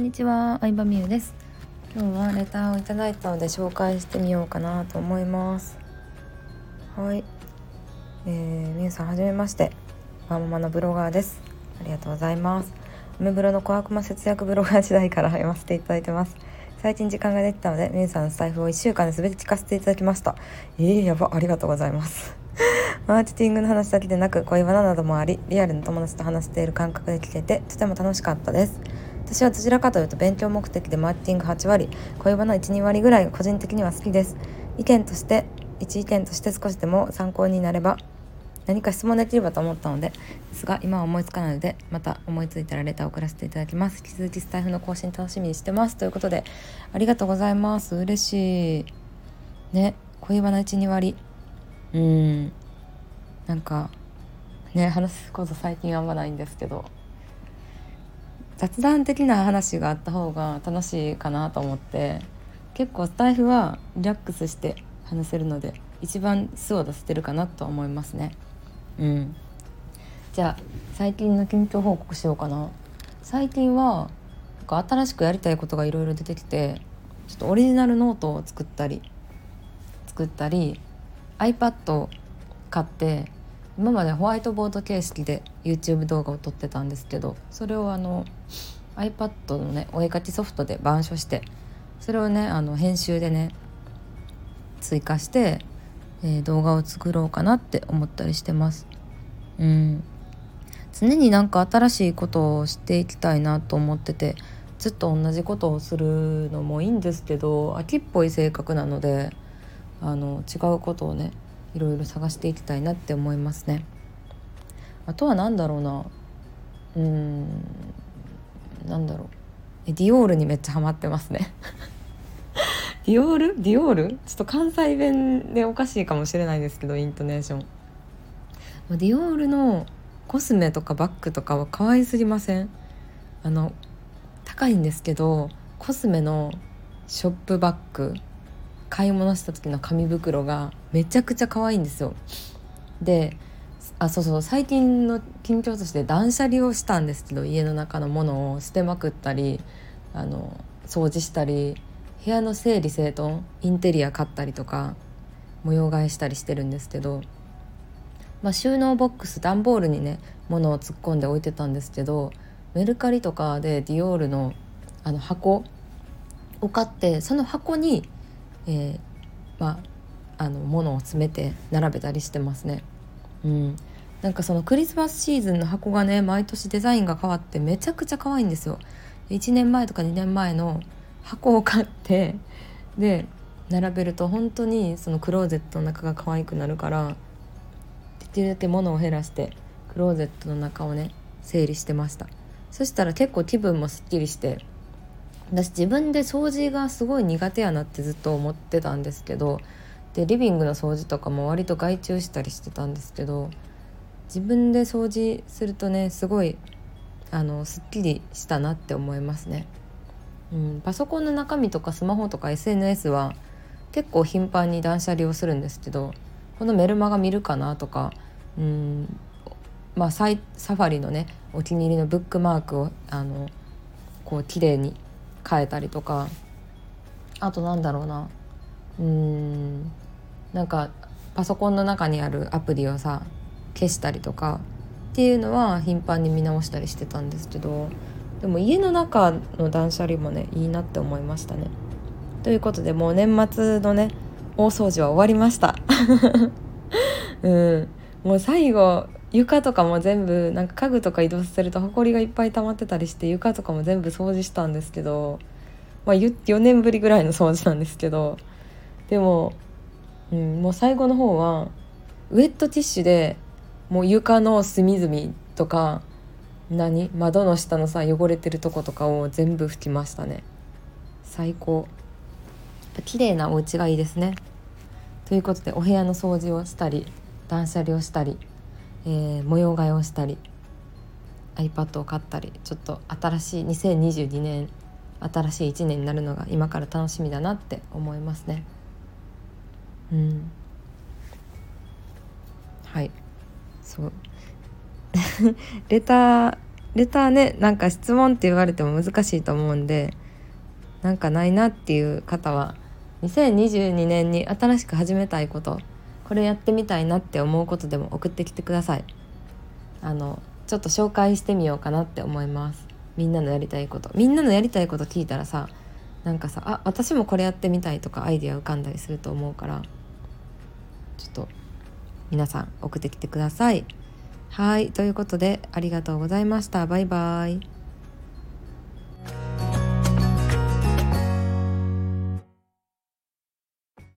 んにちは、相葉美優です。今日はレターをいただいたので紹介してみようかなと思います。はい。えー、みゆさんはじめまして。ワーママのブロガーです。ありがとうございます。梅風呂の小悪魔節約ブロガー時代から読ませていただいてます。最近時間ができたのでみゆさんの財布を1週間で全て聞かせていただきました。えー、やば。ありがとうございます。マーケティングの話だけでなく恋バナなどもありリアルの友達と話している感覚で聞けてとても楽しかったです。私はどちらかというと勉強目的でマーケティング8割恋バナ12割ぐらいが個人的には好きです。意見として一意見として少しでも参考になれば何か質問できればと思ったのでですが今は思いつかないのでまた思いついたらレターを送らせていただきます。引き続きスタイフの更新楽しみにしてます。ということでありがとうございます。嬉しい。ね。恋バナ12割。うん。なんかね話すこと最近あんまないんですけど。雑談的な話があった方が楽しいかなと思って結構スタイフはリラックスして話せるので一番素を出せてるかなと思いますね。うん。じゃあ最近の近況報告しようかな。最近はなんか新しくやりたいことがいろいろ出てきてちょっとオリジナルノートを作ったり作ったり iPad を買って今までホワイトボード形式で YouTube 動画を撮ってたんですけどそれをあの iPad のねお絵かきソフトで板書してそれをねあの編集でね追加して、えー、動画を作ろうかなって思ったりしてます。うん常になんか新しいことをしていきたいなと思っててずっと同じことをするのもいいんですけど秋っぽい性格なのであの違うことをねいろいろ探していきたいなって思いますね。あとは何だろうな。うん。なんだろう。えディオールにめっちゃハマってますね。ディオール？ディオール？ちょっと関西弁でおかしいかもしれないですけどイントネーション。ディオールのコスメとかバッグとかは可愛すぎません？あの高いんですけどコスメのショップバッグ買い物した時の紙袋がめちゃくちゃ可愛いんですよ。であそうそう最近の近況として断捨離をしたんですけど家の中のものを捨てまくったりあの掃除したり部屋の整理整頓インテリア買ったりとか模様替えしたりしてるんですけど、まあ、収納ボックス段ボールにね物を突っ込んで置いてたんですけどメルカリとかでディオールのあの箱を買ってその箱に、えー、まああの物を詰めて並べたりしてますね。うん、なんかそのクリスマスシーズンの箱がね毎年デザインが変わってめちゃくちゃ可愛いんですよ。1年前とか2年前の箱を買ってで並べると本当にそのクローゼットの中が可愛くなるからできるだけ物を減らしてクローゼットの中をね整理してましたそしたら結構気分もすっきりして私自分で掃除がすごい苦手やなってずっと思ってたんですけどでリビングの掃除とかも割と外注したりしてたんですけど自分で掃除するとねすごいあのすっきりしたなって思いますね。うん、パソコンの中身とかスマホとか SNS は結構頻繁に断捨離をするんですけどこのメルマガ見るかなとかうんまあサイサファリのねお気に入りのブックマークをあのこう綺麗に変えたりとかあとなんだろうなうんなんかパソコンの中にあるアプリをさ消したりとかっていうのは頻繁に見直したりしてたんですけどでも家の中の断捨離もねいいなって思いましたね。ということでもう年末のね大掃除は終わりました うんもう最後床とかも全部なんか家具とか移動させると埃がいっぱい溜まってたりして床とかも全部掃除したんですけど、まあ、4年ぶりぐらいの掃除なんですけどでも、うん、もう最後の方はウェットティッシュでもう床の隅々とか何？窓の下のさ汚れてるとことかを全部拭きましたね。最高。綺麗なお家がいいですね。ということでお部屋の掃除をしたり断捨離をしたり、えー、模様替えをしたり iPad を買ったりちょっと新しい2022年新しい1年になるのが今から楽しみだなって思いますね。うん。はい。そう。レターレターねなんか質問って言われても難しいと思うんでなんかないなっていう方は2022年に新しく始めたいことこれやってみたいなって思うことでも送ってきてください。あのちょっと紹介してみようかなって思います。みんなのやりたいこと。みんなのやりたいこと聞いたらさなんかさあ私もこれやってみたいとかアイデア浮かんだりすると思うからちょっと皆さん送ってきてください。はい。ということでありがとうございました。バイバイ。